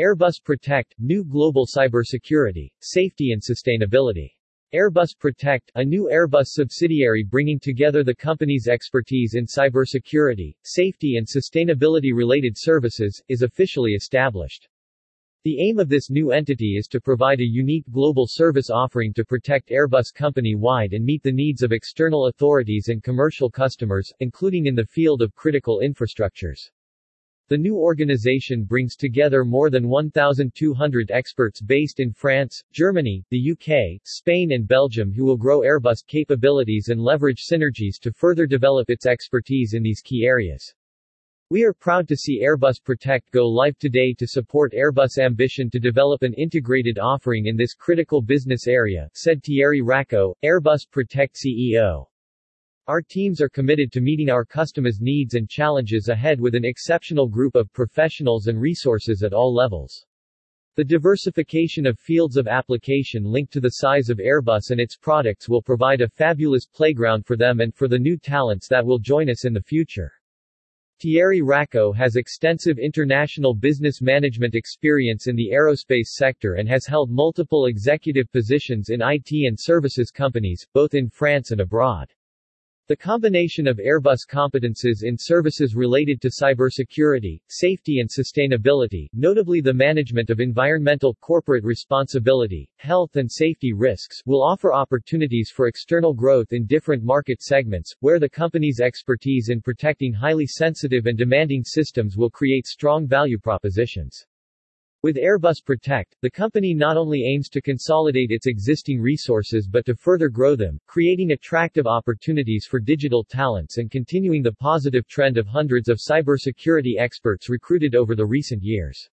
Airbus Protect, New Global Cybersecurity, Safety and Sustainability. Airbus Protect, a new Airbus subsidiary bringing together the company's expertise in cybersecurity, safety and sustainability-related services, is officially established. The aim of this new entity is to provide a unique global service offering to protect Airbus company-wide and meet the needs of external authorities and commercial customers, including in the field of critical infrastructures. The new organization brings together more than 1,200 experts based in France, Germany, the UK, Spain and Belgium who will grow Airbus capabilities and leverage synergies to further develop its expertise in these key areas. We are proud to see Airbus Protect go live today to support Airbus' ambition to develop an integrated offering in this critical business area, said Thierry Racaud, Airbus Protect CEO. Our teams are committed to meeting our customers' needs and challenges ahead with an exceptional group of professionals and resources at all levels. The diversification of fields of application linked to the size of Airbus and its products will provide a fabulous playground for them and for the new talents that will join us in the future. Thierry Racaud has extensive international business management experience in the aerospace sector and has held multiple executive positions in IT and services companies, both in France and abroad. The combination of Airbus competences in services related to cybersecurity, safety and sustainability, notably the management of environmental corporate responsibility, health and safety risks, will offer opportunities for external growth in different market segments, where the company's expertise in protecting highly sensitive and demanding systems will create strong value propositions. With Airbus Protect, the company not only aims to consolidate its existing resources but to further grow them, creating attractive opportunities for digital talents and continuing the positive trend of hundreds of cybersecurity experts recruited over the recent years.